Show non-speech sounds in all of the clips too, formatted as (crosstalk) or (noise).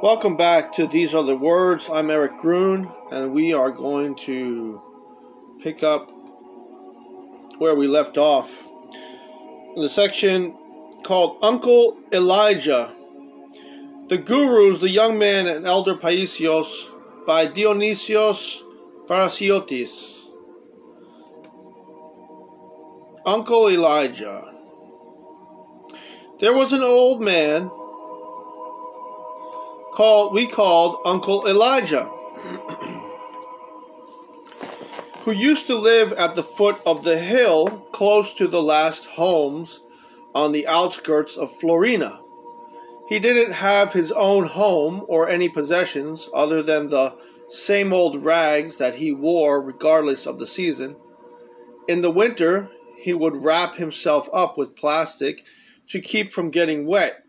Welcome back to These Are the Words. I'm Eric Grun, and we are going to pick up where we left off the section called Uncle Elijah. The Gurus, the Young Man and Elder Paisios by Dionysios Farasiotis. Uncle Elijah. There was an old man called we called Uncle Elijah, (clears throat) who used to live at the foot of the hill close to the last homes on the outskirts of Florina. He didn't have his own home or any possessions other than the same old rags that he wore regardless of the season. In the winter, he would wrap himself up with plastic to keep from getting wet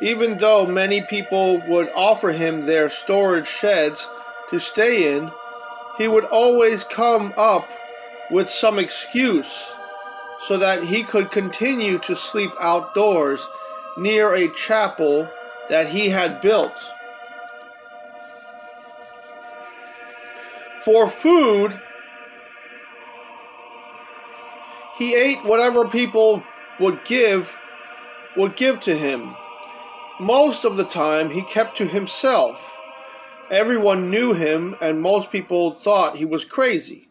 even though many people would offer him their storage sheds to stay in, he would always come up with some excuse so that he could continue to sleep outdoors near a chapel that he had built. For food, he ate whatever people would give would give to him most of the time, he kept to himself. Everyone knew him, and most people thought he was crazy,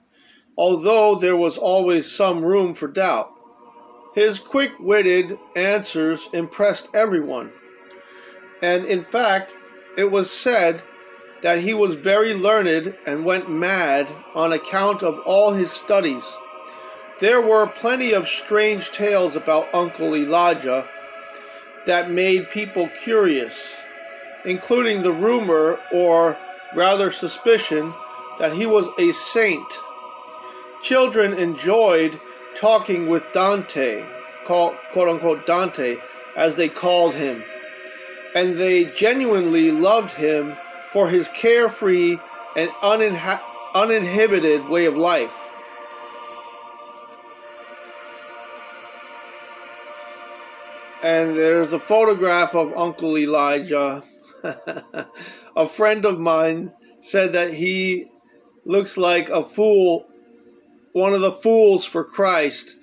although there was always some room for doubt. His quick witted answers impressed everyone, and in fact, it was said that he was very learned and went mad on account of all his studies. There were plenty of strange tales about Uncle Elijah that made people curious, including the rumor, or rather suspicion, that he was a saint. Children enjoyed talking with Dante, quote unquote Dante, as they called him, and they genuinely loved him for his carefree and uninha- uninhibited way of life. And there's a photograph of Uncle Elijah. (laughs) a friend of mine said that he looks like a fool, one of the fools for Christ,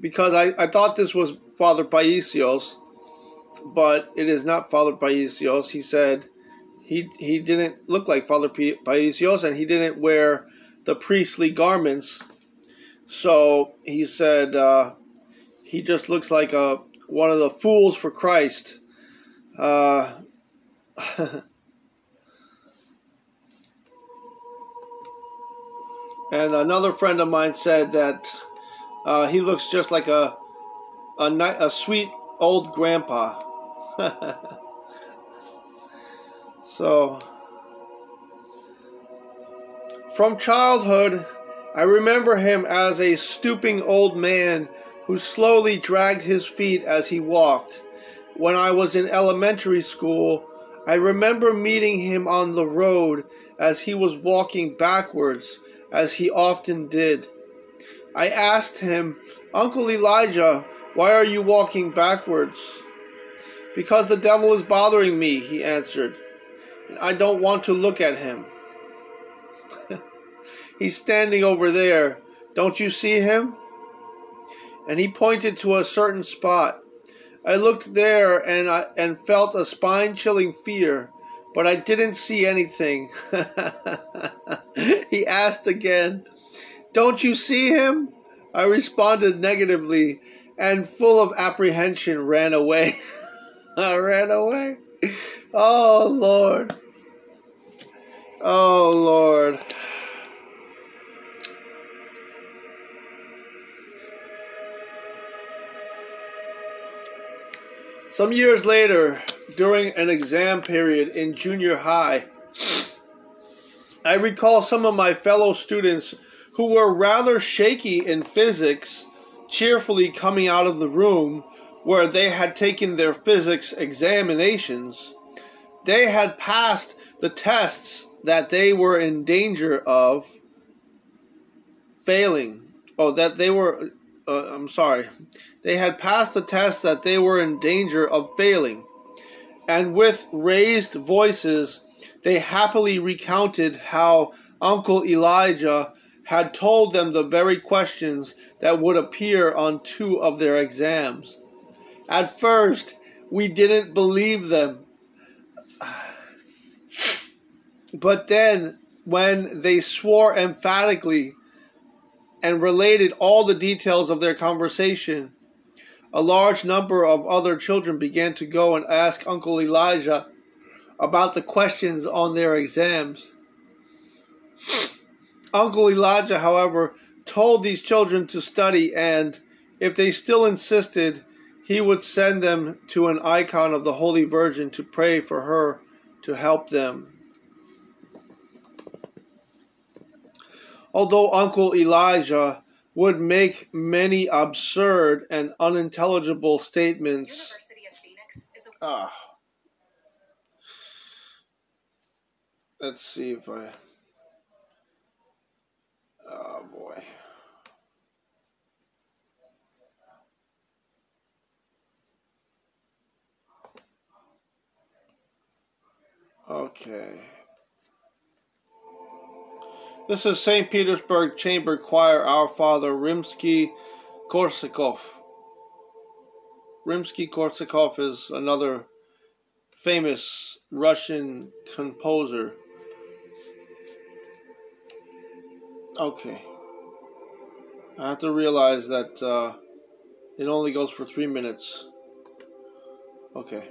because I, I thought this was Father Paisios, but it is not Father Paisios. He said he he didn't look like Father Paisios, and he didn't wear the priestly garments. So he said uh, he just looks like a one of the fools for Christ. Uh, (laughs) and another friend of mine said that uh, he looks just like a, a a sweet old grandpa. (laughs) so, from childhood, I remember him as a stooping old man who slowly dragged his feet as he walked. When I was in elementary school, I remember meeting him on the road as he was walking backwards, as he often did. I asked him, Uncle Elijah, why are you walking backwards? Because the devil is bothering me, he answered, and I don't want to look at him. (laughs) He's standing over there. Don't you see him? And he pointed to a certain spot. I looked there and I, and felt a spine-chilling fear, but I didn't see anything. (laughs) he asked again, "Don't you see him?" I responded negatively and full of apprehension ran away. (laughs) I ran away. Oh Lord. Oh Lord. Some years later, during an exam period in junior high, I recall some of my fellow students who were rather shaky in physics cheerfully coming out of the room where they had taken their physics examinations. They had passed the tests that they were in danger of failing. Oh, that they were uh, I'm sorry, they had passed the test that they were in danger of failing. and with raised voices they happily recounted how Uncle Elijah had told them the very questions that would appear on two of their exams. At first, we didn't believe them. (sighs) But then, when they swore emphatically and related all the details of their conversation, a large number of other children began to go and ask Uncle Elijah about the questions on their exams. Uncle Elijah, however, told these children to study, and if they still insisted, he would send them to an icon of the Holy Virgin to pray for her to help them. Although Uncle Elijah would make many absurd and unintelligible statements. Ah. Let's see if I. Oh boy. Okay. This is St. Petersburg Chamber Choir, Our Father Rimsky Korsakov. Rimsky Korsakov is another famous Russian composer. Okay. I have to realize that uh, it only goes for three minutes. Okay.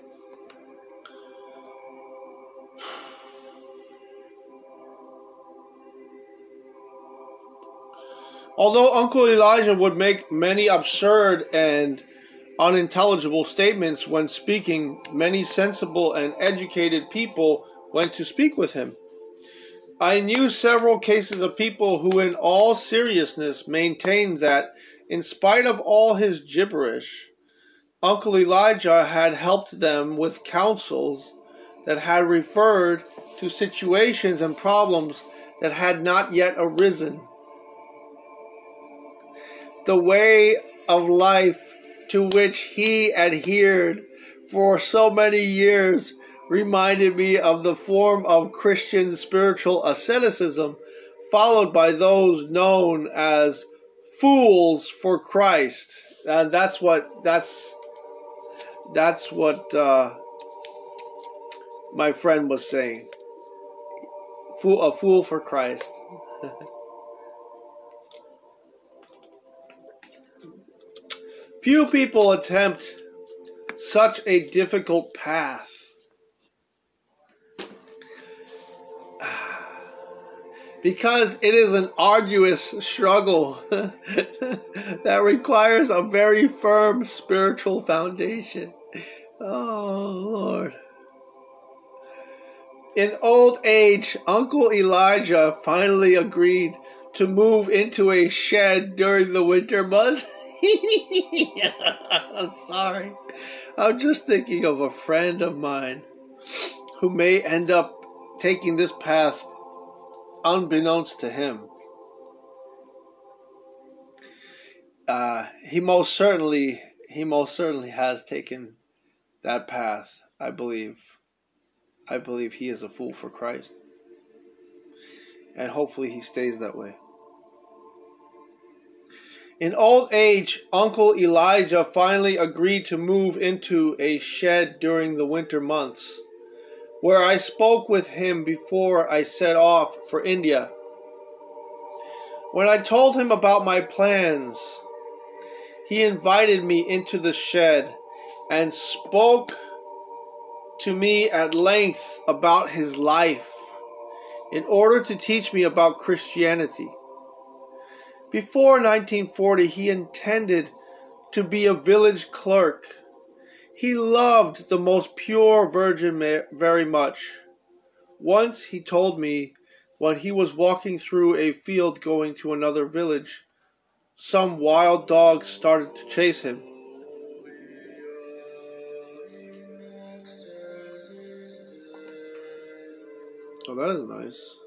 Although Uncle Elijah would make many absurd and unintelligible statements when speaking, many sensible and educated people went to speak with him. I knew several cases of people who, in all seriousness, maintained that, in spite of all his gibberish, Uncle Elijah had helped them with counsels that had referred to situations and problems that had not yet arisen the way of life to which he adhered for so many years reminded me of the form of Christian spiritual asceticism followed by those known as fools for Christ. And that's what that's that's what uh, my friend was saying. Fool, a fool for Christ. Few people attempt such a difficult path. (sighs) Because it is an arduous struggle (laughs) that requires a very firm spiritual foundation. Oh, Lord. In old age, Uncle Elijah finally agreed to move into a shed during the winter months. (laughs) I'm (laughs) sorry. I'm just thinking of a friend of mine who may end up taking this path unbeknownst to him. Uh, he most certainly he most certainly has taken that path, I believe. I believe he is a fool for Christ. And hopefully he stays that way. In old age, Uncle Elijah finally agreed to move into a shed during the winter months, where I spoke with him before I set off for India. When I told him about my plans, he invited me into the shed and spoke to me at length about his life in order to teach me about Christianity. Before 1940, he intended to be a village clerk. He loved the most pure Virgin very much. Once he told me when he was walking through a field going to another village, some wild dogs started to chase him. Oh, that is nice.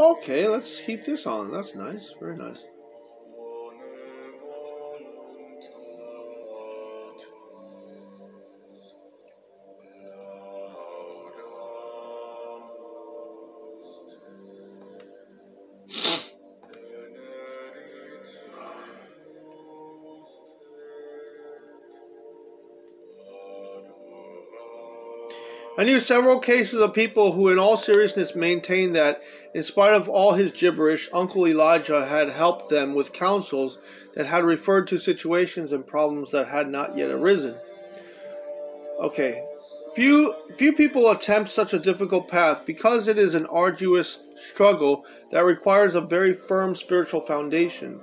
Okay, let's keep this on. That's nice. Very nice. I knew several cases of people who, in all seriousness, maintained that, in spite of all his gibberish, Uncle Elijah had helped them with counsels that had referred to situations and problems that had not yet arisen. Okay, few few people attempt such a difficult path because it is an arduous struggle that requires a very firm spiritual foundation.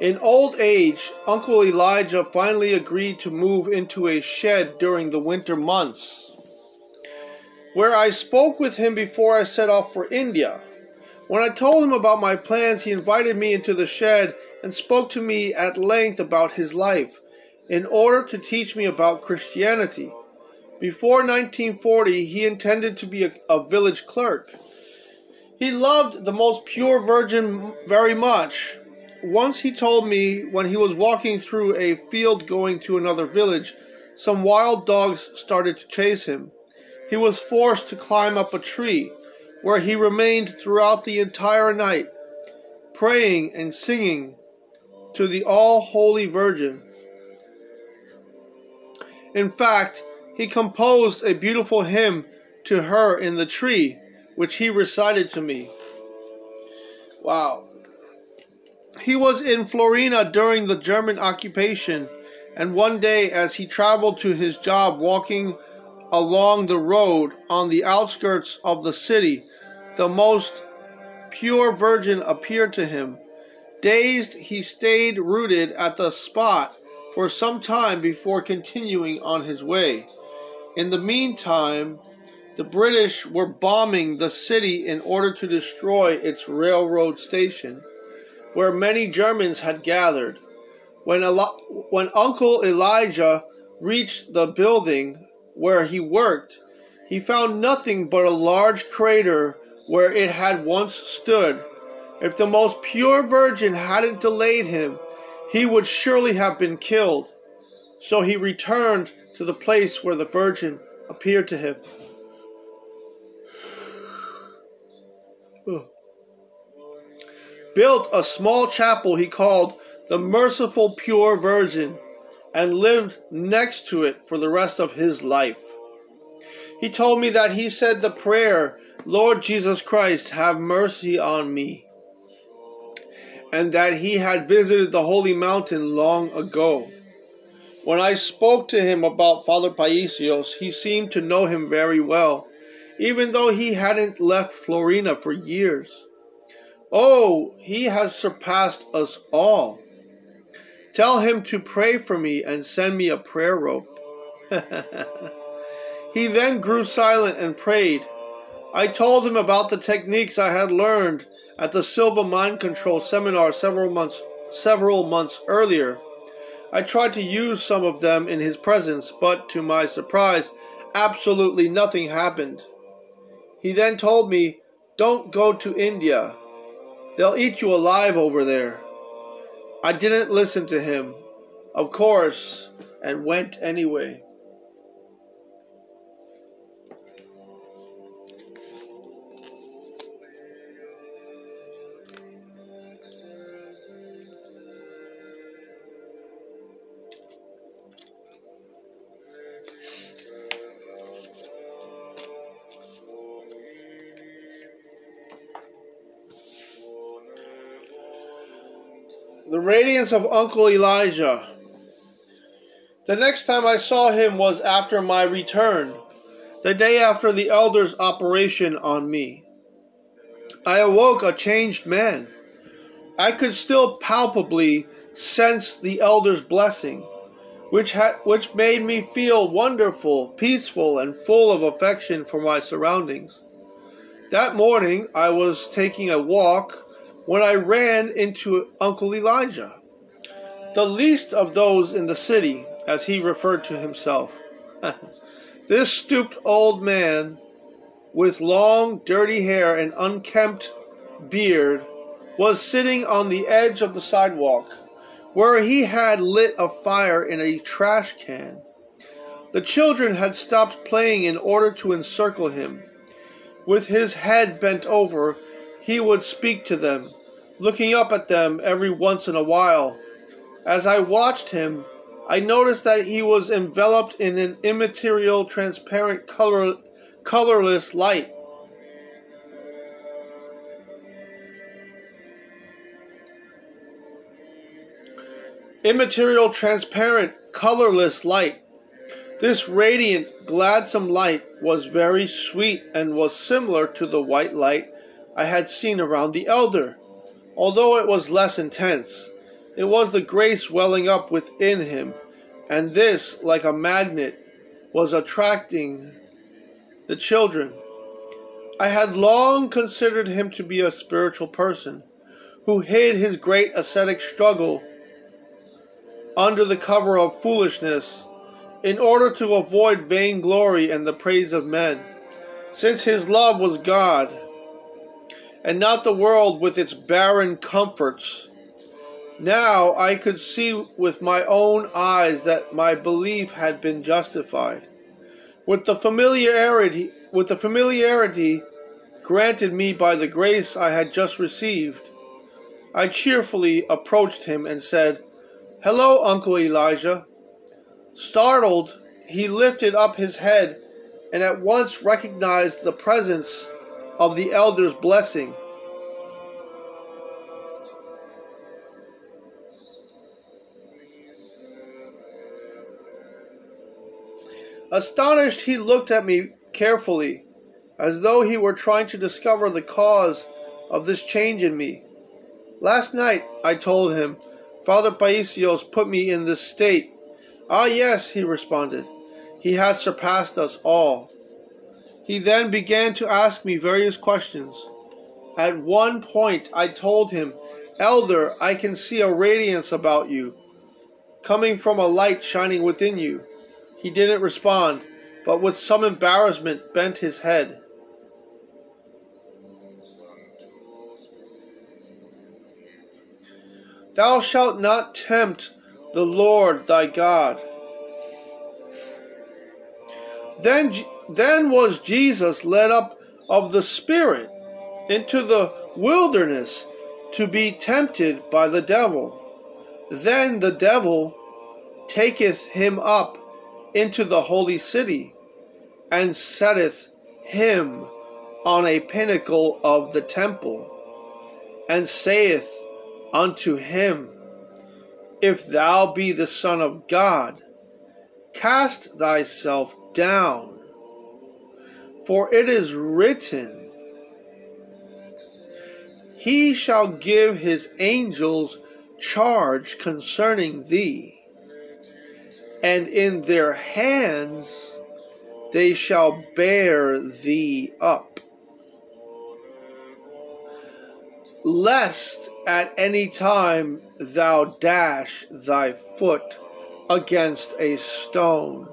In old age, Uncle Elijah finally agreed to move into a shed during the winter months where I spoke with him before I set off for India. When I told him about my plans, he invited me into the shed and spoke to me at length about his life in order to teach me about Christianity. Before 1940, he intended to be a, a village clerk. He loved the most pure virgin very much. Once he told me when he was walking through a field going to another village, some wild dogs started to chase him he was forced to climb up a tree, where he remained throughout the entire night, praying and singing to the All Holy Virgin. In fact, he composed a beautiful hymn to her in the tree, which he recited to me. Wow. He was in Florina during the German occupation, and one day as he traveled to his job walking along the road on the outskirts of the city, the most pure virgin appeared to him. Dazed, he stayed rooted at the spot for some time before continuing on his way. In the meantime, the British were bombing the city in order to destroy its railroad station, where many Germans had gathered. When, Eli- when Uncle Elijah reached the building, where he worked, he found nothing but a large crater where it had once stood. If the most pure virgin hadn't delayed him, he would surely have been killed. So he returned to the place where the virgin appeared to him. Built a small chapel he called the Merciful Pure Virgin and lived next to it for the rest of his life. He told me that he said the prayer, Lord Jesus Christ, have mercy on me, and that he had visited the holy mountain long ago. When I spoke to him about Father Paisios, he seemed to know him very well, even though he hadn't left Florina for years. Oh, he has surpassed us all. Tell him to pray for me and send me a prayer rope. (laughs) he then grew silent and prayed. I told him about the techniques I had learned at the Silva Mind Control seminar several months several months earlier. I tried to use some of them in his presence, but to my surprise, absolutely nothing happened. He then told me, Don't go to India. They'll eat you alive over there. I didn't listen to him, of course, and went anyway. The radiance of Uncle Elijah. The next time I saw him was after my return, the day after the elder's operation on me. I awoke a changed man. I could still palpably sense the elder's blessing, which, ha- which made me feel wonderful, peaceful, and full of affection for my surroundings. That morning I was taking a walk when I ran into Uncle Elijah, the least of those in the city, as he referred to himself. (laughs) this stooped old man, with long, dirty hair and unkempt beard, was sitting on the edge of the sidewalk, where he had lit a fire in a trash can. The children had stopped playing in order to encircle him. With his head bent over, he would speak to them, looking up at them every once in a while. As I watched him, I noticed that he was enveloped in an immaterial, transparent color, colorless light. Immaterial, transparent, colorless light. This radiant, gladsome light was very sweet and was similar to the white light I had seen around the elder, although it was less intense. It was the grace welling up within him, and this, like a magnet, was attracting the children. I had long considered him to be a spiritual person who hid his great ascetic struggle under the cover of foolishness in order to avoid vainglory and the praise of men, since his love was God and not the world with its barren comforts. Now I could see with my own eyes that my belief had been justified. With the familiarity with the familiarity granted me by the grace I had just received, I cheerfully approached him and said, Hello, Uncle Elijah. Startled, he lifted up his head and at once recognized the presence of the elder's blessing. Astonished, he looked at me carefully, as though he were trying to discover the cause of this change in me. Last night, I told him, Father Paisios put me in this state. Ah, yes, he responded. He has surpassed us all. He then began to ask me various questions. At one point, I told him, Elder, I can see a radiance about you, coming from a light shining within you. He didn't respond, but with some embarrassment bent his head. Thou shalt not tempt the Lord thy God. Then, then was Jesus led up of the Spirit into the wilderness to be tempted by the devil. Then the devil taketh him up into the holy city, and setteth him on a pinnacle of the temple, and saith unto him, If thou be the Son of God, cast thyself down, for it is written, He shall give his angels charge concerning thee and in their hands they shall bear thee up. Lest at any time thou dash thy foot against a stone.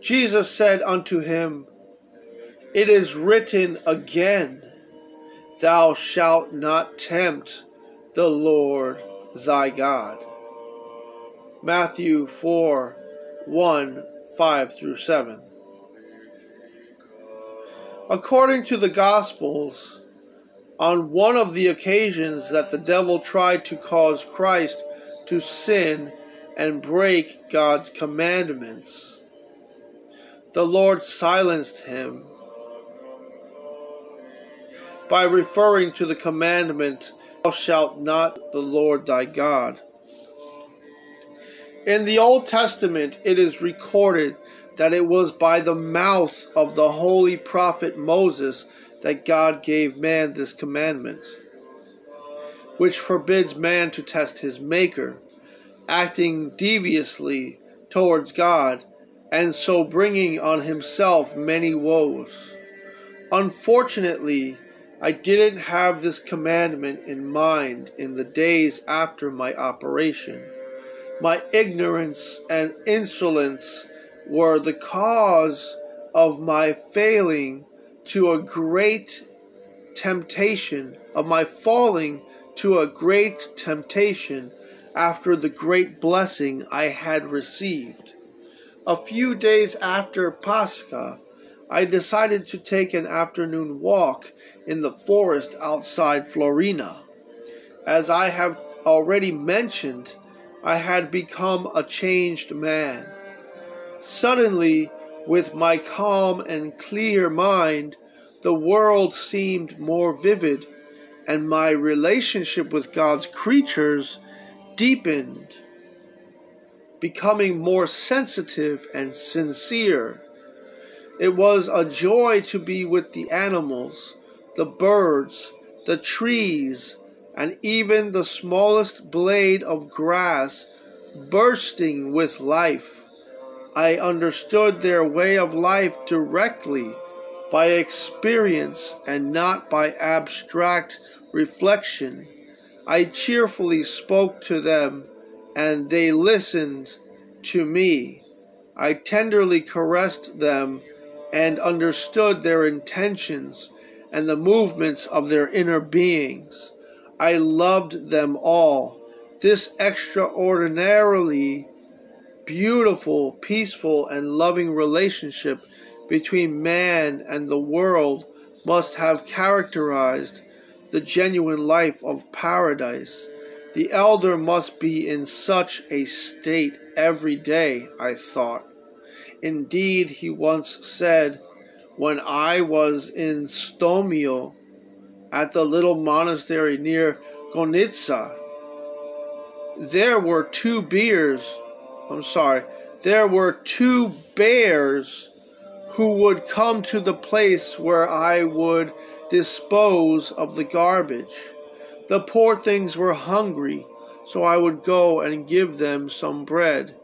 Jesus said unto him, It is written again, Thou shalt not tempt the Lord thy God. Matthew 4 1 5 through 7. According to the Gospels, on one of the occasions that the devil tried to cause Christ to sin and break God's commandments, the Lord silenced him by referring to the commandment, Thou shalt not the Lord thy God. In the Old Testament, it is recorded that it was by the mouth of the holy prophet Moses that God gave man this commandment, which forbids man to test his Maker, acting deviously towards God, and so bringing on himself many woes. Unfortunately, I didn't have this commandment in mind in the days after my operation. My ignorance and insolence were the cause of my failing to a great temptation, of my falling to a great temptation after the great blessing I had received. A few days after Pascha, I decided to take an afternoon walk in the forest outside Florina. As I have already mentioned, I had become a changed man. Suddenly, With my calm and clear mind, the world seemed more vivid, and my relationship with God's creatures deepened, becoming more sensitive and sincere. It was a joy to be with the animals, the birds, the trees, and even the smallest blade of grass bursting with life. I understood their way of life directly by experience and not by abstract reflection. I cheerfully spoke to them, and they listened to me. I tenderly caressed them and understood their intentions and the movements of their inner beings. I loved them all. This extraordinarily beautiful, peaceful, and loving relationship between man and the world must have characterized the genuine life of paradise. The elder must be in such a state every day, I thought. Indeed, he once said, when I was in Stomio at the little monastery near Konitsa, there were two bears, I'm sorry, there were two bears who would come to the place where I would dispose of the garbage. The poor things were hungry, so I would go and give them some bread.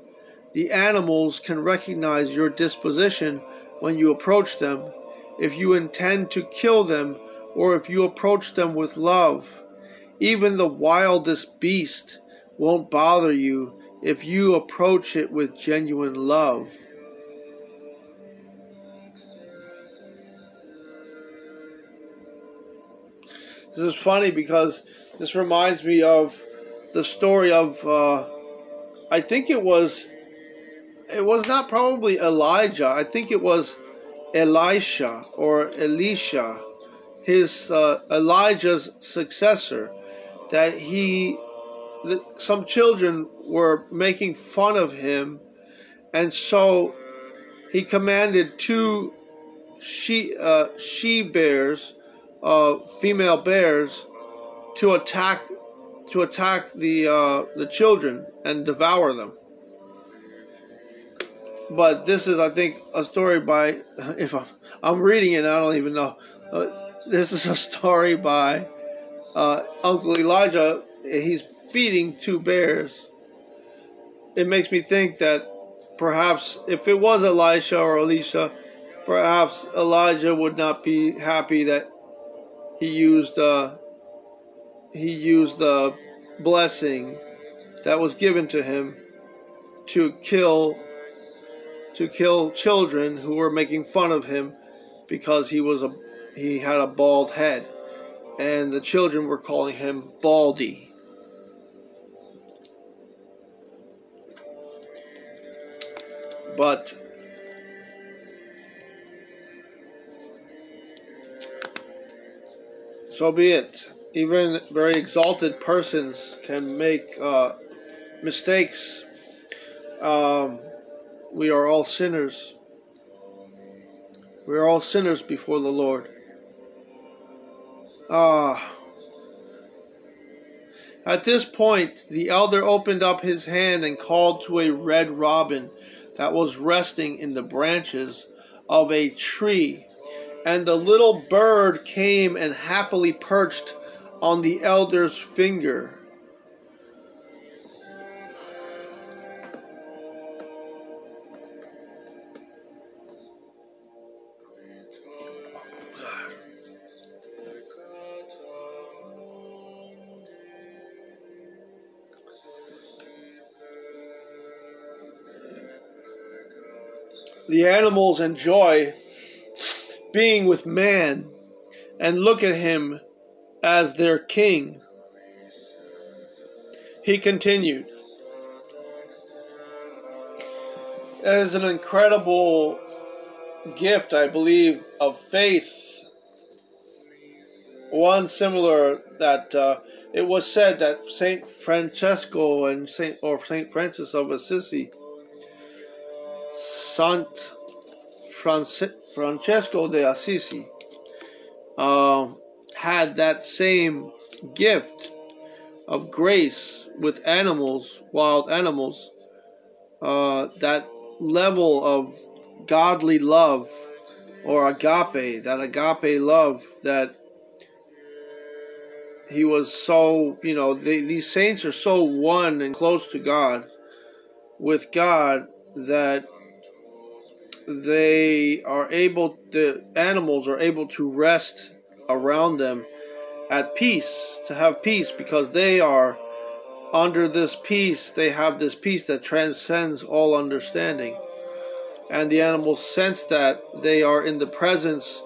The animals can recognize your disposition when you approach them, if you intend to kill them, or if you approach them with love. Even the wildest beast won't bother you if you approach it with genuine love. This is funny because this reminds me of the story of, uh, I think it was, it was not probably Elijah. I think it was Elisha or Elisha, his uh, Elijah's successor, that he, that some children were making fun of him, and so he commanded two she uh, she bears uh, female bears to attack to attack the uh, the children and devour them. But this is, I think, a story by (laughs) if I'm, I'm reading it, I don't even know. Uh, this is a story by uh, Uncle Elijah. He's feeding two bears. It makes me think that perhaps if it was Elisha or Elisha, perhaps Elijah would not be happy that he used uh, he used the blessing that was given to him to kill to kill children who were making fun of him because he was a he had a bald head and the children were calling him Baldy. But So be it. Even very exalted persons can make uh, mistakes. Um, we are all sinners. We are all sinners before the Lord. Ah. At this point, the elder opened up his hand and called to a red robin that was resting in the branches of a tree and the little bird came and happily perched on the elder's finger. The animals enjoy being with man and look at him as their king. He continued, It is an incredible gift, I believe, of faith. One similar that uh, it was said that Saint Francesco and Saint or Saint Francis of Assisi, Sant Francesco de Assisi uh, had that same gift of grace with animals, wild animals, uh, that level of godly love or agape, that agape love that he was so, you know, they, these saints are so one and close to God, with God, that they are able, the animals are able to rest around them at peace, to have peace, because they are under this peace, they have this peace that transcends all understanding. And the animals sense that they are in the presence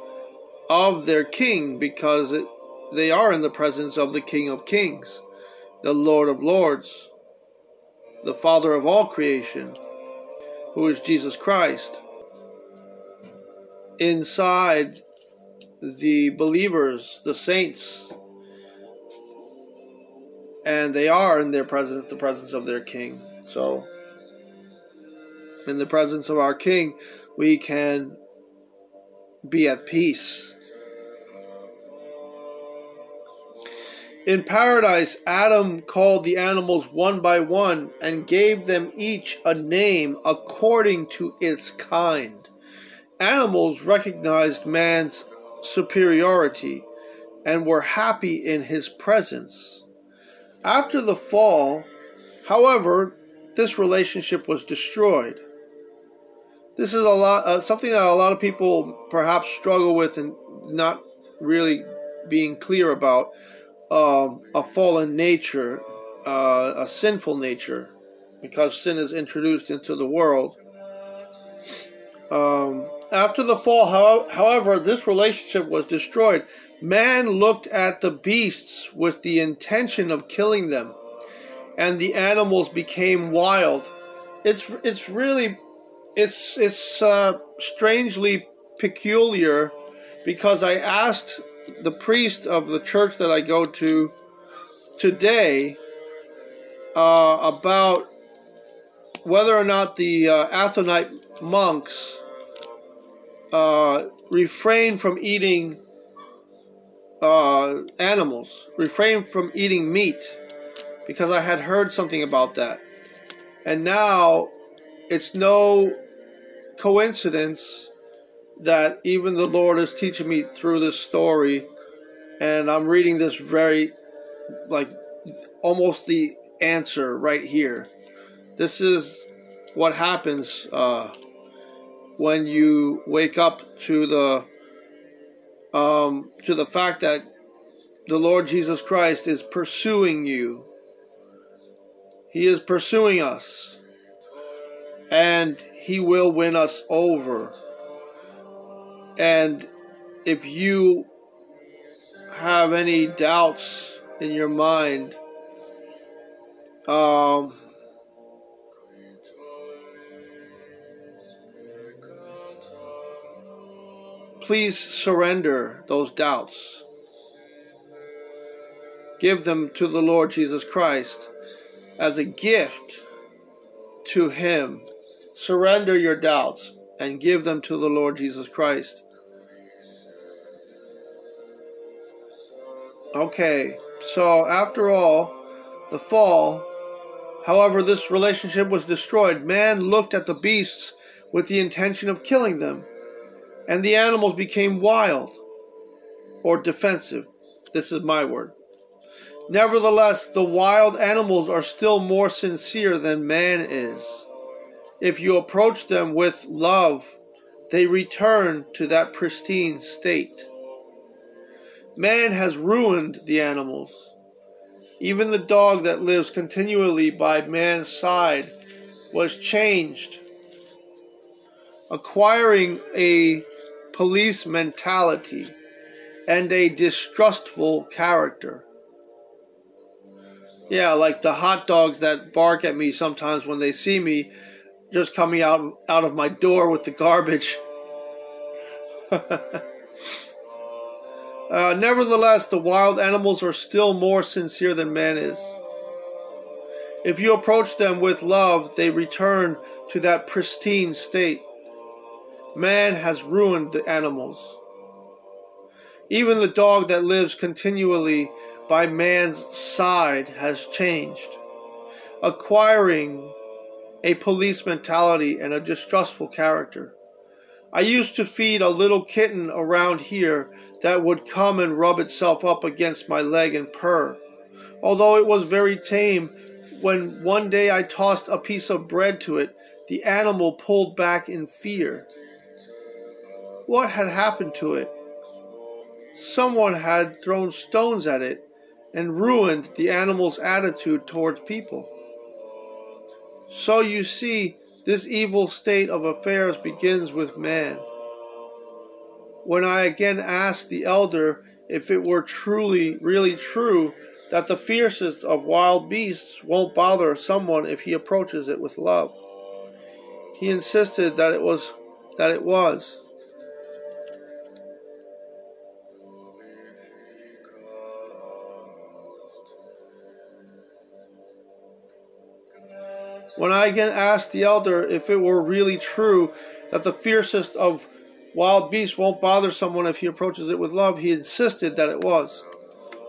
of their king because it, they are in the presence of the King of Kings, the Lord of Lords, the Father of all creation, who is Jesus Christ. Inside the believers, the saints, and they are in their presence, the presence of their King. So, in the presence of our King, we can be at peace. In paradise, Adam called the animals one by one and gave them each a name according to its kind. Animals recognized man's superiority and were happy in his presence. After the fall, however, this relationship was destroyed. This is a lot uh, something that a lot of people perhaps struggle with and not really being clear about um, a fallen nature, uh, a sinful nature, because sin is introduced into the world. Um, after the fall, however, this relationship was destroyed. Man looked at the beasts with the intention of killing them, and the animals became wild. It's it's really it's it's uh, strangely peculiar because I asked the priest of the church that I go to today uh, about whether or not the uh, Athonite monks uh, refrain from eating uh, animals, refrain from eating meat, because I had heard something about that. And now it's no coincidence that even the Lord is teaching me through this story, and I'm reading this very, like, almost the answer right here. This is what happens uh, when you wake up to the um, to the fact that the Lord Jesus Christ is pursuing you. He is pursuing us, and He will win us over. And if you have any doubts in your mind, um, please surrender those doubts. Give them to the Lord Jesus Christ as a gift to Him. Surrender your doubts and give them to the Lord Jesus Christ. Okay, so after all, the fall, however, this relationship was destroyed. Man looked at the beasts with the intention of killing them and the animals became wild or defensive. This is my word. Nevertheless, the wild animals are still more sincere than man is. If you approach them with love, they return to that pristine state. Man has ruined the animals. Even the dog that lives continually by man's side was changed, acquiring a police mentality, and a distrustful character. Yeah, like the hot dogs that bark at me sometimes when they see me just coming out out of my door with the garbage. (laughs) uh, nevertheless, the wild animals are still more sincere than man is. If you approach them with love, they return to that pristine state. Man has ruined the animals. Even the dog that lives continually by man's side has changed, acquiring a police mentality and a distrustful character. I used to feed a little kitten around here that would come and rub itself up against my leg and purr. Although it was very tame, when one day I tossed a piece of bread to it, the animal pulled back in fear. What had happened to it? Someone had thrown stones at it and ruined the animal's attitude towards people. So you see, this evil state of affairs begins with man. When I again asked the elder if it were truly, really true that the fiercest of wild beasts won't bother someone if he approaches it with love. He insisted that it was that it was. When I again asked the elder if it were really true that the fiercest of wild beasts won't bother someone if he approaches it with love, he insisted that it was.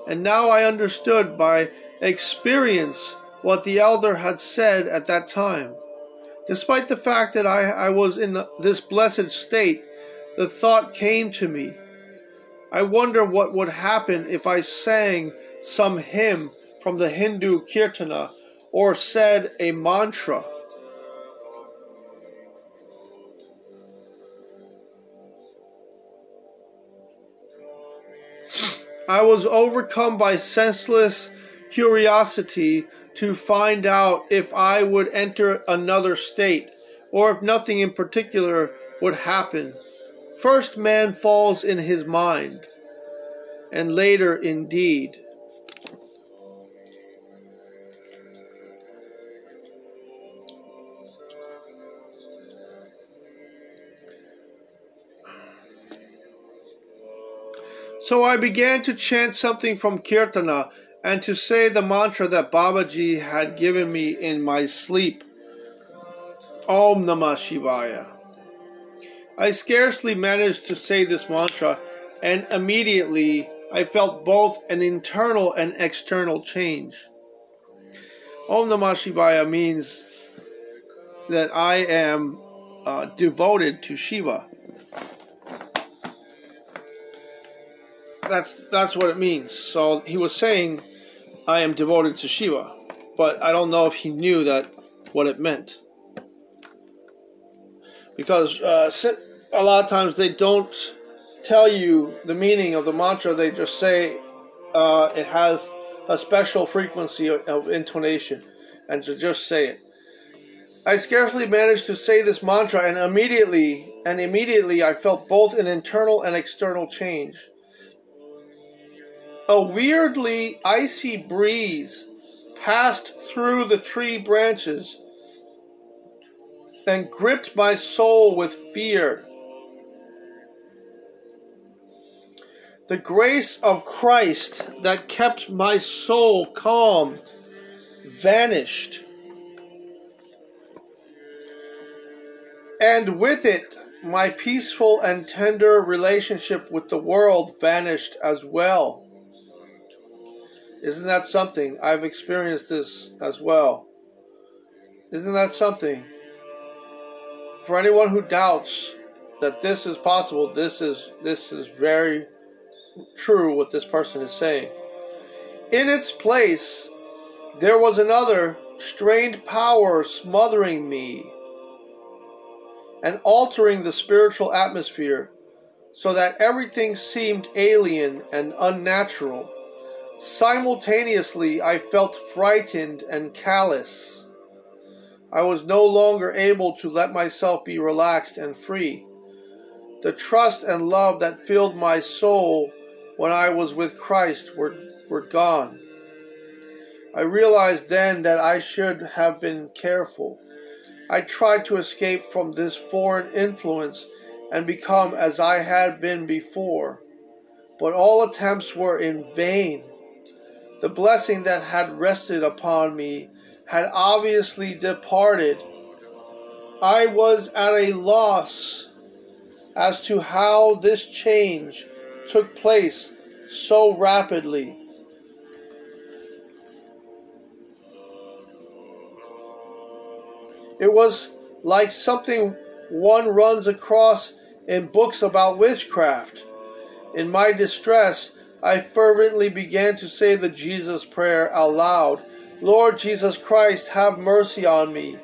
And now I understood by experience what the elder had said at that time. Despite the fact that I, I was in the, this blessed state, the thought came to me. I wonder what would happen if I sang some hymn from the Hindu Kirtana or said a mantra. I was overcome by senseless curiosity to find out if I would enter another state, or if nothing in particular would happen. First, man falls in his mind, and later in So I began to chant something from Kirtana and to say the mantra that Babaji had given me in my sleep. Om Namah Shivaya. I scarcely managed to say this mantra, and immediately I felt both an internal and external change. Om Namah Shivaya means that I am uh, devoted to Shiva. That's that's what it means. So he was saying, "I am devoted to Shiva," but I don't know if he knew that what it meant because uh, a lot of times they don't tell you the meaning of the mantra. They just say uh, it has a special frequency of, of intonation, and to just say it. I scarcely managed to say this mantra, and immediately, and immediately, I felt both an internal and external change. A weirdly icy breeze passed through the tree branches and gripped my soul with fear. The grace of Christ that kept my soul calm vanished. And with it, my peaceful and tender relationship with the world vanished as well. Isn't that something? I've experienced this as well. Isn't that something? For anyone who doubts that this is possible, this is this is very true what this person is saying. In its place, there was another strained power smothering me and altering the spiritual atmosphere so that everything seemed alien and unnatural. Simultaneously, I felt frightened and callous. I was no longer able to let myself be relaxed and free. The trust and love that filled my soul when I was with Christ were, were gone. I realized then that I should have been careful. I tried to escape from this foreign influence and become as I had been before, but all attempts were in vain. The blessing that had rested upon me had obviously departed. I was at a loss as to how this change took place so rapidly. It was like something one runs across in books about witchcraft. In my distress, I fervently began to say the Jesus prayer aloud Lord Jesus Christ, have mercy on me.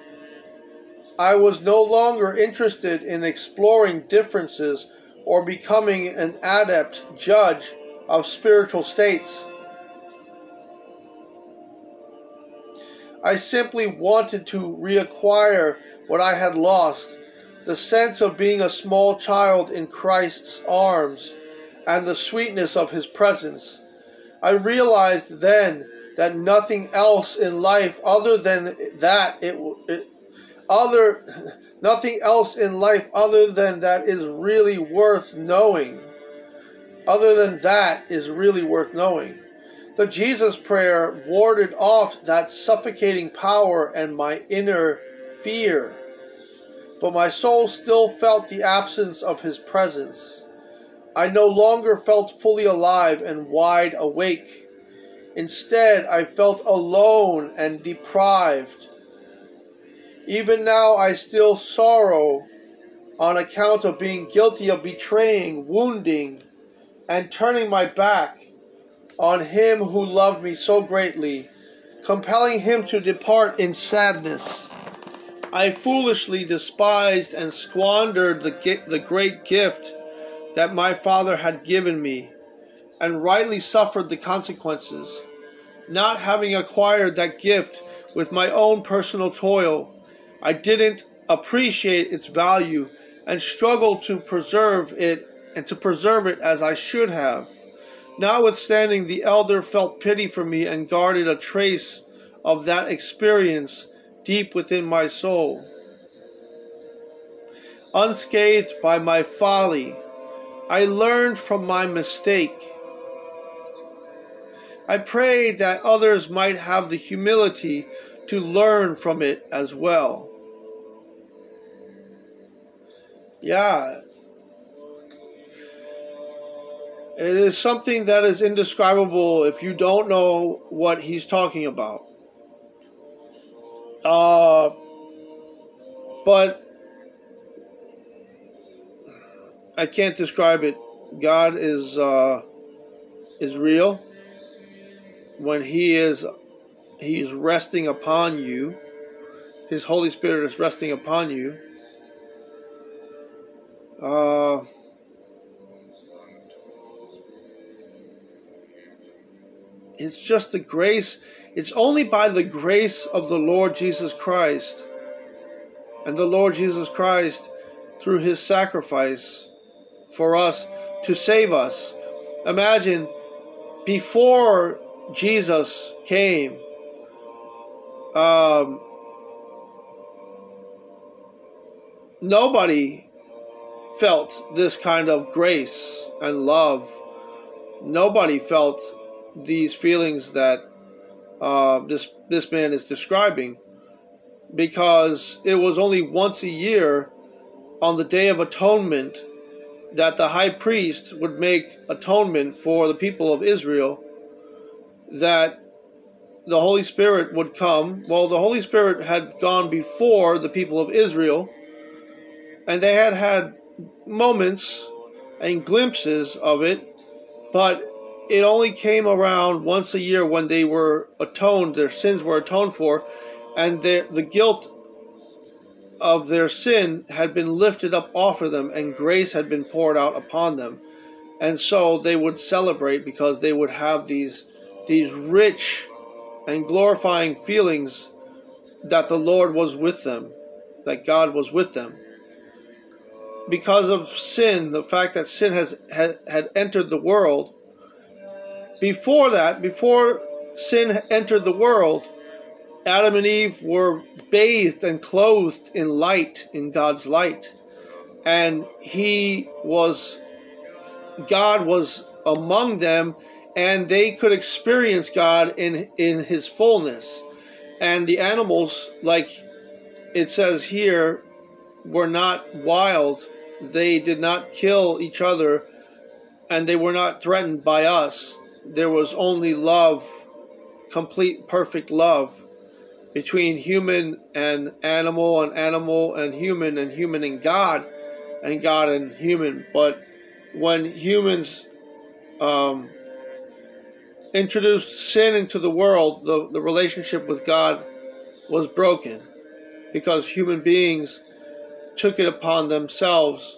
I was no longer interested in exploring differences or becoming an adept judge of spiritual states. I simply wanted to reacquire what I had lost the sense of being a small child in Christ's arms and the sweetness of his presence. I realized then that nothing else in life other than that it, it other (laughs) nothing else in life other than that is really worth knowing. Other than that is really worth knowing. The Jesus prayer warded off that suffocating power and my inner fear. But my soul still felt the absence of his presence. I no longer felt fully alive and wide awake. Instead, I felt alone and deprived. Even now, I still sorrow on account of being guilty of betraying, wounding, and turning my back on him who loved me so greatly, compelling him to depart in sadness. I foolishly despised and squandered the, the great gift that my Father had given me, and rightly suffered the consequences, not having acquired that gift with my own personal toil. I didn't appreciate its value and struggled to preserve it and to preserve it as I should have. Notwithstanding, the elder felt pity for me and guarded a trace of that experience deep within my soul. Unscathed by my folly, I learned from my mistake. I prayed that others might have the humility to learn from it as well. Yeah. It is something that is indescribable if you don't know what he's talking about. Uh, but I can't describe it. God is uh, is real. When He is He is resting upon you, His Holy Spirit is resting upon you. Uh, it's just the grace. It's only by the grace of the Lord Jesus Christ and the Lord Jesus Christ through his sacrifice for us to save us. Imagine before Jesus came, um, nobody felt this kind of grace and love. Nobody felt these feelings that uh, this this man is describing, because it was only once a year, on the Day of Atonement, that the high priest would make atonement for the people of Israel, that the Holy Spirit would come. Well, the Holy Spirit had gone before the people of Israel, and they had had moments and glimpses of it, but it only came around once a year when they were atoned, their sins were atoned for, and the, the guilt of their sin had been lifted up off of them and grace had been poured out upon them. And so they would celebrate because they would have these these rich and glorifying feelings that the Lord was with them, that God was with them. Because of sin, the fact that sin has had, had entered the world, before that, before sin entered the world, Adam and Eve were bathed and clothed in light, in God's light. And He was, God was among them, and they could experience God in, in His fullness. And the animals, like it says here, were not wild they did not kill each other and they were not threatened by us. There was only love, complete, perfect love between human and animal, and animal and human, and human and God, and God and human. But when humans um, introduced sin into the world, the, the relationship with God was broken because human beings took it upon themselves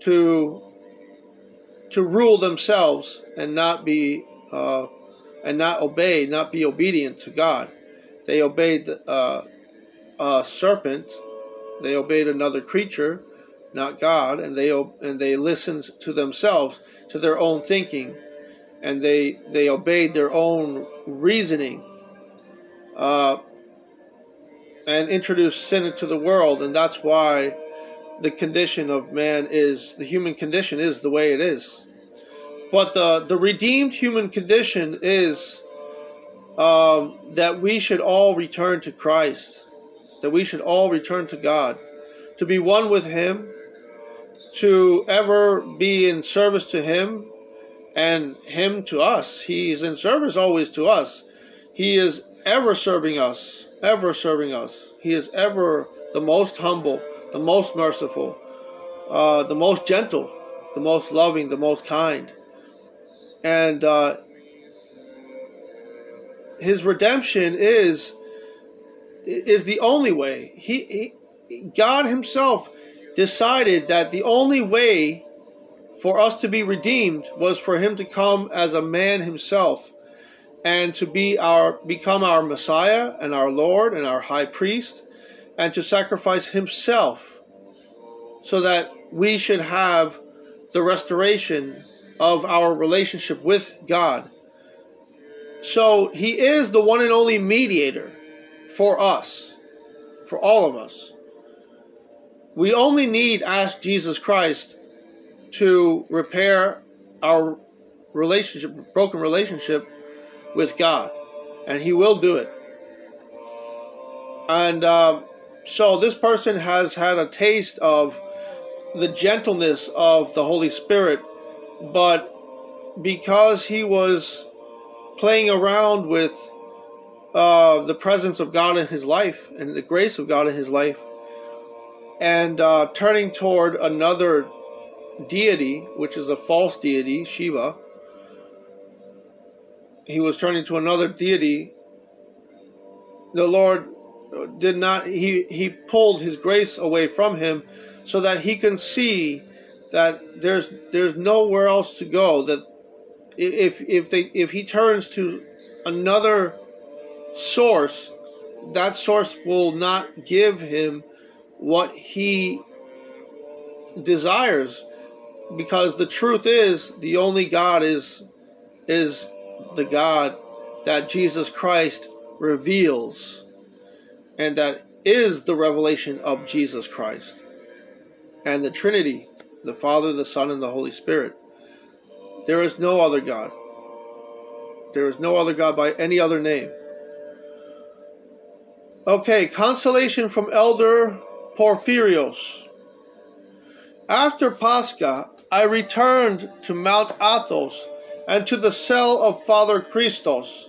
to to rule themselves and not be uh, and not obey, not be obedient to God. They obeyed uh, a serpent. They obeyed another creature, not God, and they and they listened to themselves, to their own thinking, and they they obeyed their own reasoning, uh, and introduced sin into the world, and that's why the condition of man is the human condition is the way it is. But the the redeemed human condition is um, that we should all return to Christ, that we should all return to God, to be one with Him, to ever be in service to Him, and Him to us. He is in service always to us. He is ever serving us, ever serving us. He is ever the most humble, the most merciful, uh, the most gentle, the most loving, the most kind. And uh, his redemption is is the only way. He, he God himself decided that the only way for us to be redeemed was for him to come as a man himself and to be our become our Messiah and our Lord and our high priest and to sacrifice himself so that we should have the restoration of our relationship with God so he is the one and only mediator for us, for all of us. We only need ask Jesus Christ to repair our relationship, broken relationship with God, and He will do it. And uh, so this person has had a taste of the gentleness of the Holy Spirit, but because he was playing around with uh, the presence of God in his life and the grace of God in his life, and uh, turning toward another deity, which is a false deity, Shiva. He was turning to another deity. The Lord did not, he, he pulled his grace away from him so that he can see that there's there's nowhere else to go that if if they if he turns to another source, that source will not give him what he desires because the truth is the only God is is the God that Jesus Christ reveals and that is the revelation of Jesus Christ and the Trinity the Father the Son and the Holy Spirit there is no other God. There is no other God by any other name. Okay, consolation from Elder Porphyrios. After Pascha, I returned to Mount Athos and to the cell of Father Christos.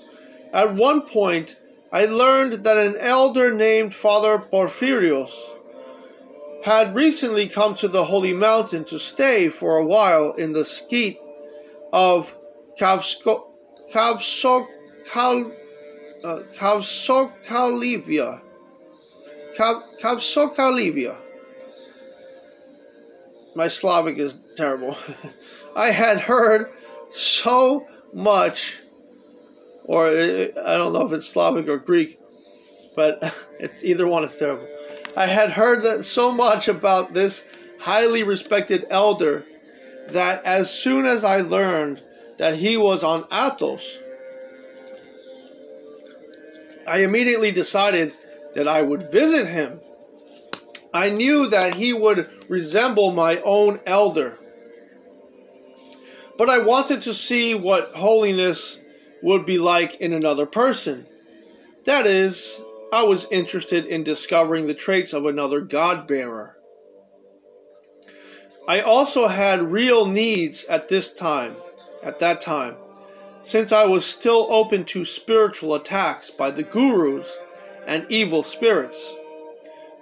At one point, I learned that an elder named Father Porphyrios had recently come to the Holy Mountain to stay for a while in the skete of Kavsko, Kavsokal, uh, Kavsokalyvia. Kavsokalyvia. My Slavic is terrible. (laughs) I had heard so much, or I don't know if it's Slavic or Greek, but (laughs) it's either one is terrible. I had heard that so much about this highly respected elder that as soon as I learned that he was on Athos, I immediately decided that I would visit him. I knew that he would resemble my own elder. But I wanted to see what holiness would be like in another person. That is, I was interested in discovering the traits of another God bearer. I also had real needs at this time, at that time, since I was still open to spiritual attacks by the gurus and evil spirits.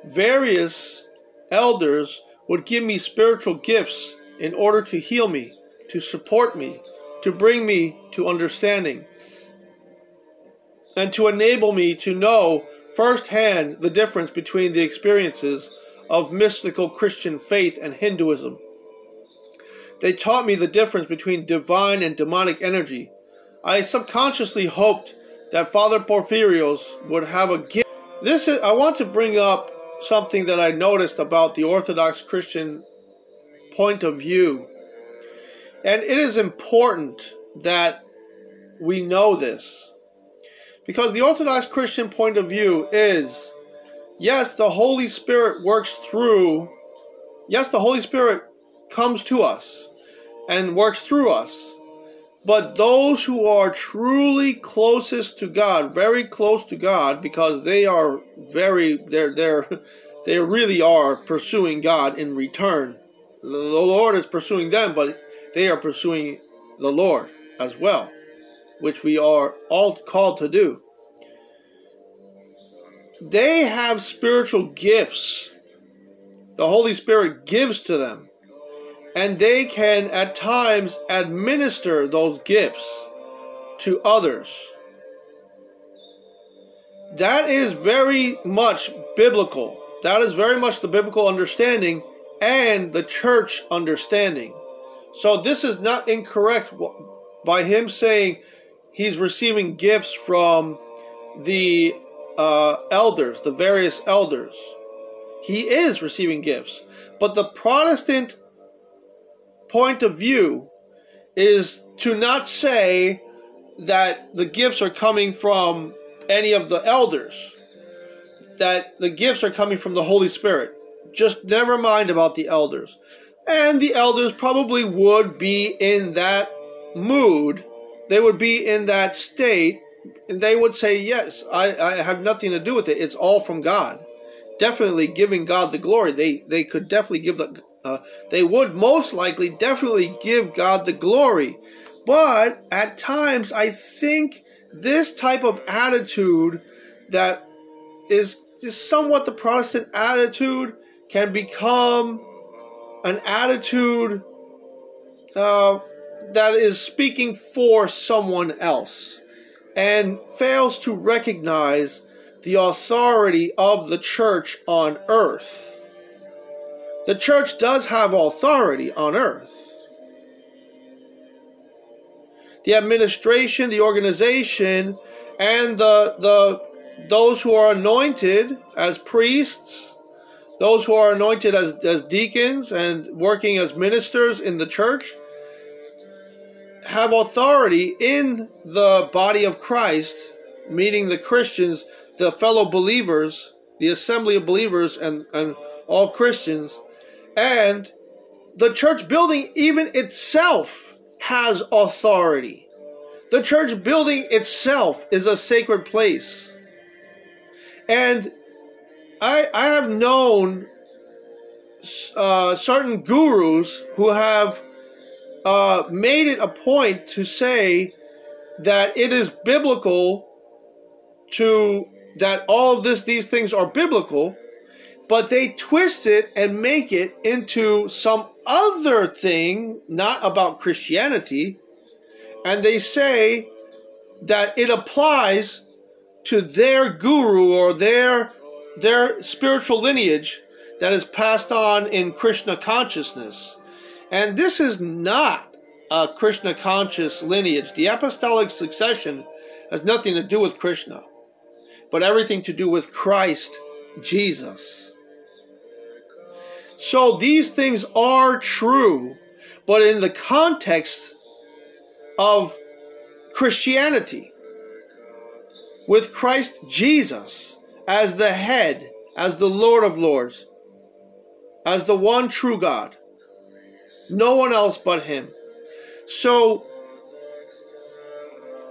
Various elders would give me spiritual gifts in order to heal me, to support me, to bring me to understanding, and to enable me to know firsthand the difference between the experiences of mystical Christian faith and Hinduism. They taught me the difference between divine and demonic energy. I subconsciously hoped that Father Porphyrios would have a gift. This is, I want to bring up something that I noticed about the Orthodox Christian point of view. And it is important that we know this. Because the Orthodox Christian point of view is yes, the Holy Spirit works through, yes, the Holy Spirit comes to us and works through us. But those who are truly closest to God, very close to God, because they are very, they're, they're, (laughs) they really are pursuing God in return. The Lord is pursuing them, but they are pursuing the Lord as well, which we are all called to do they have spiritual gifts. The Holy Spirit gives to them. And they can at times administer those gifts to others. That is very much biblical. That is very much the biblical understanding and the church understanding. So this is not incorrect by him saying he's receiving gifts from the uh, elders, the various elders. He is receiving gifts. But the Protestant point of view is to not say that the gifts are coming from any of the elders, that the gifts are coming from the Holy Spirit. Just never mind about the elders. And the elders probably would be in that mood, they would be in that state they would say, Yes, I, I have nothing to do with it. It's all from God. Definitely giving God the glory. They they could definitely give the uh, they would most likely definitely give God the glory. But at times I think this type of attitude that is, is somewhat the Protestant attitude can become an attitude uh, that is speaking for someone else and fails to recognize the authority of the church on earth. The church does have authority on earth. The administration, the organization, and the, the those who are anointed as priests, those who are anointed as, as deacons and working as ministers in the church, have authority in the body of Christ, meaning the Christians, the fellow believers, the assembly of believers, and, and all Christians. And the church building, even itself, has authority. The church building itself is a sacred place. And I, I have known uh, certain gurus who have uh, made it a point to say that it is biblical to that all this these things are biblical but they twist it and make it into some other thing not about christianity. And they say that it applies to their guru or their their spiritual lineage that is passed on in krishna consciousness and this is not a Krishna conscious lineage. The apostolic succession has nothing to do with Krishna, but everything to do with Christ Jesus. So these things are true, but in the context of Christianity, with Christ Jesus as the head, as the Lord of Lords, as the one true God. No one else but him. So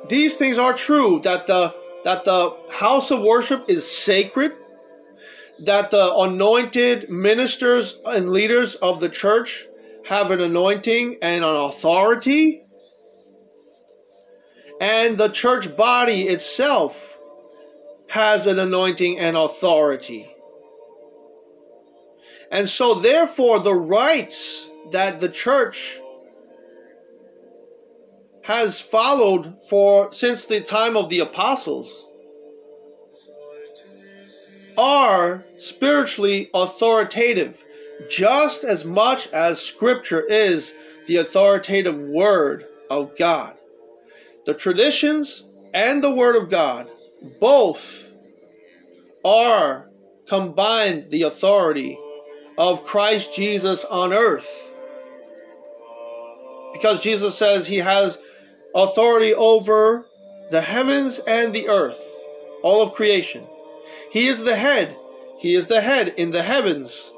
these things are true that the that the house of worship is sacred, that the anointed ministers and leaders of the church have an anointing and an authority. And the church body itself has an anointing and authority. And so, therefore, the rites that the church has followed for since the time of the apostles are spiritually authoritative just as much as scripture is the authoritative word of God. The traditions and the word of God both are combined the authority of Christ Jesus on earth. Because Jesus says he has authority over the heavens and the earth, all of creation. He is the head. He is the head in the heavens.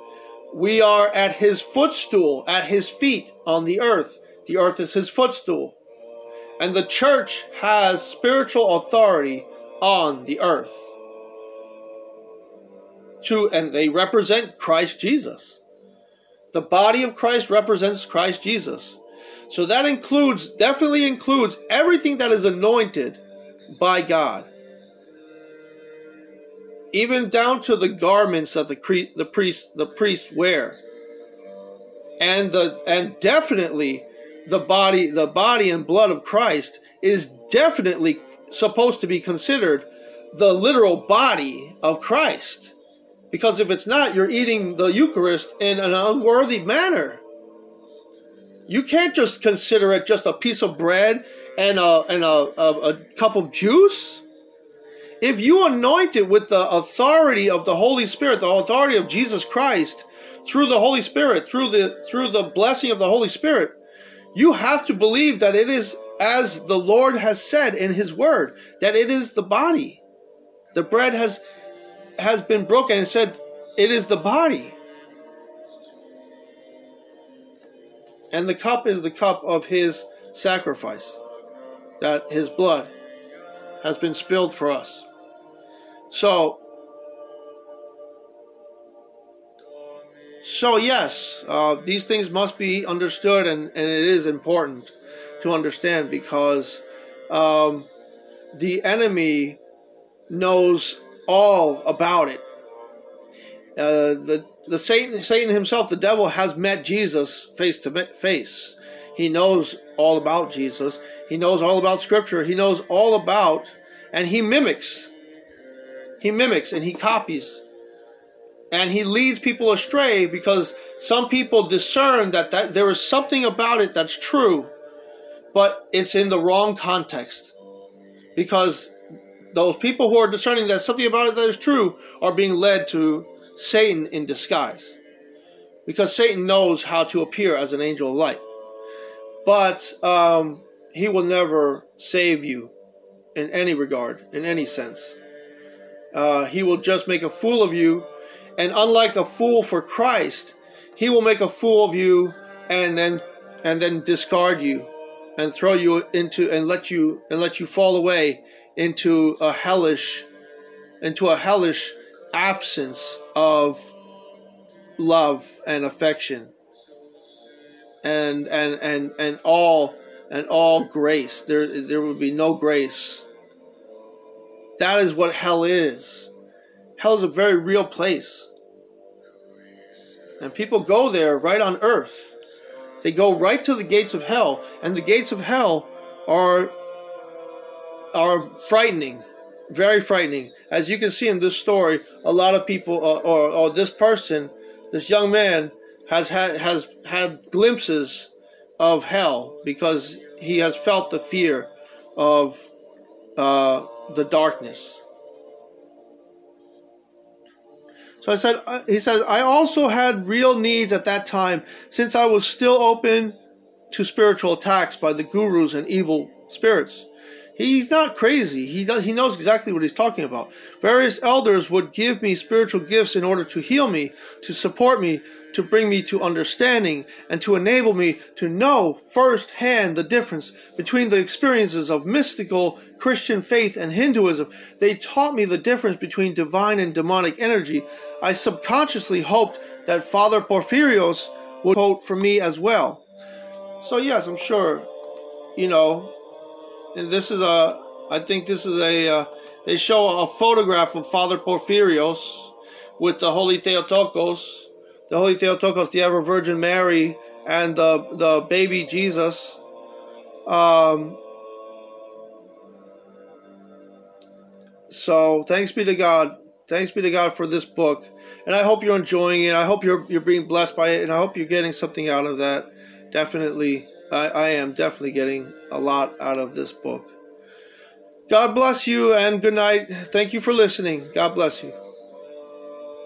We are at his footstool, at his feet on the earth. The earth is his footstool. And the church has spiritual authority on the earth. To, and they represent Christ Jesus. The body of Christ represents Christ Jesus. So that includes, definitely includes everything that is anointed by God. Even down to the garments that the, the priest the priest wear. And the and definitely the body the body and blood of Christ is definitely supposed to be considered the literal body of Christ. Because if it's not, you're eating the Eucharist in an unworthy manner. You can't just consider it just a piece of bread and a and a, a, a cup of juice. If you anoint it with the authority of the Holy Spirit, the authority of Jesus Christ, through the Holy Spirit, through the through the blessing of the Holy Spirit, you have to believe that it is as the Lord has said in his word, that it is the body. The bread has has been broken and said it is the body. And the cup is the cup of his sacrifice, that his blood has been spilled for us. So, so yes, uh, these things must be understood, and, and it is important to understand because um, the enemy knows all about it. Uh, the the Satan, Satan himself, the devil, has met Jesus face to face. He knows all about Jesus. He knows all about Scripture. He knows all about, and he mimics. He mimics and he copies. And he leads people astray because some people discern that, that there is something about it that's true, but it's in the wrong context. Because those people who are discerning that something about it that is true are being led to Satan in disguise. Because Satan knows how to appear as an angel of light. But um, he will never save you in any regard, in any sense. Uh, he will just make a fool of you. And unlike a fool for Christ, he will make a fool of you and then and then discard you and throw you into and let you and let you fall away into a hellish into a hellish absence of love and affection and and and and all and all grace. There there would be no grace. That is what hell is. Hell is a very real place. And people go there right on earth. They go right to the gates of hell. And the gates of hell are are frightening very frightening. As you can see in this story, a lot of people, uh, or, or this person, this young man, has had has had glimpses of hell because he has felt the fear of uh, the darkness. So I said, uh, he says, I also had real needs at that time since I was still open to spiritual attacks by the gurus and evil spirits. He's not crazy. He does, he knows exactly what he's talking about. Various elders would give me spiritual gifts in order to heal me, to support me, to bring me to understanding, and to enable me to know firsthand the difference between the experiences of mystical Christian faith and Hinduism. They taught me the difference between divine and demonic energy. I subconsciously hoped that Father Porphyrios would quote for me as well. So yes, I'm sure, you know, and this is a, I think this is a, uh, they show a photograph of Father Porphyrios with the Holy Theotokos, the Holy Theotokos, the Ever Virgin Mary, and the the baby Jesus. Um, so thanks be to God. Thanks be to God for this book, and I hope you're enjoying it. I hope you're you're being blessed by it, and I hope you're getting something out of that. Definitely, I, I am definitely getting a lot out of this book. God bless you, and good night. Thank you for listening. God bless you.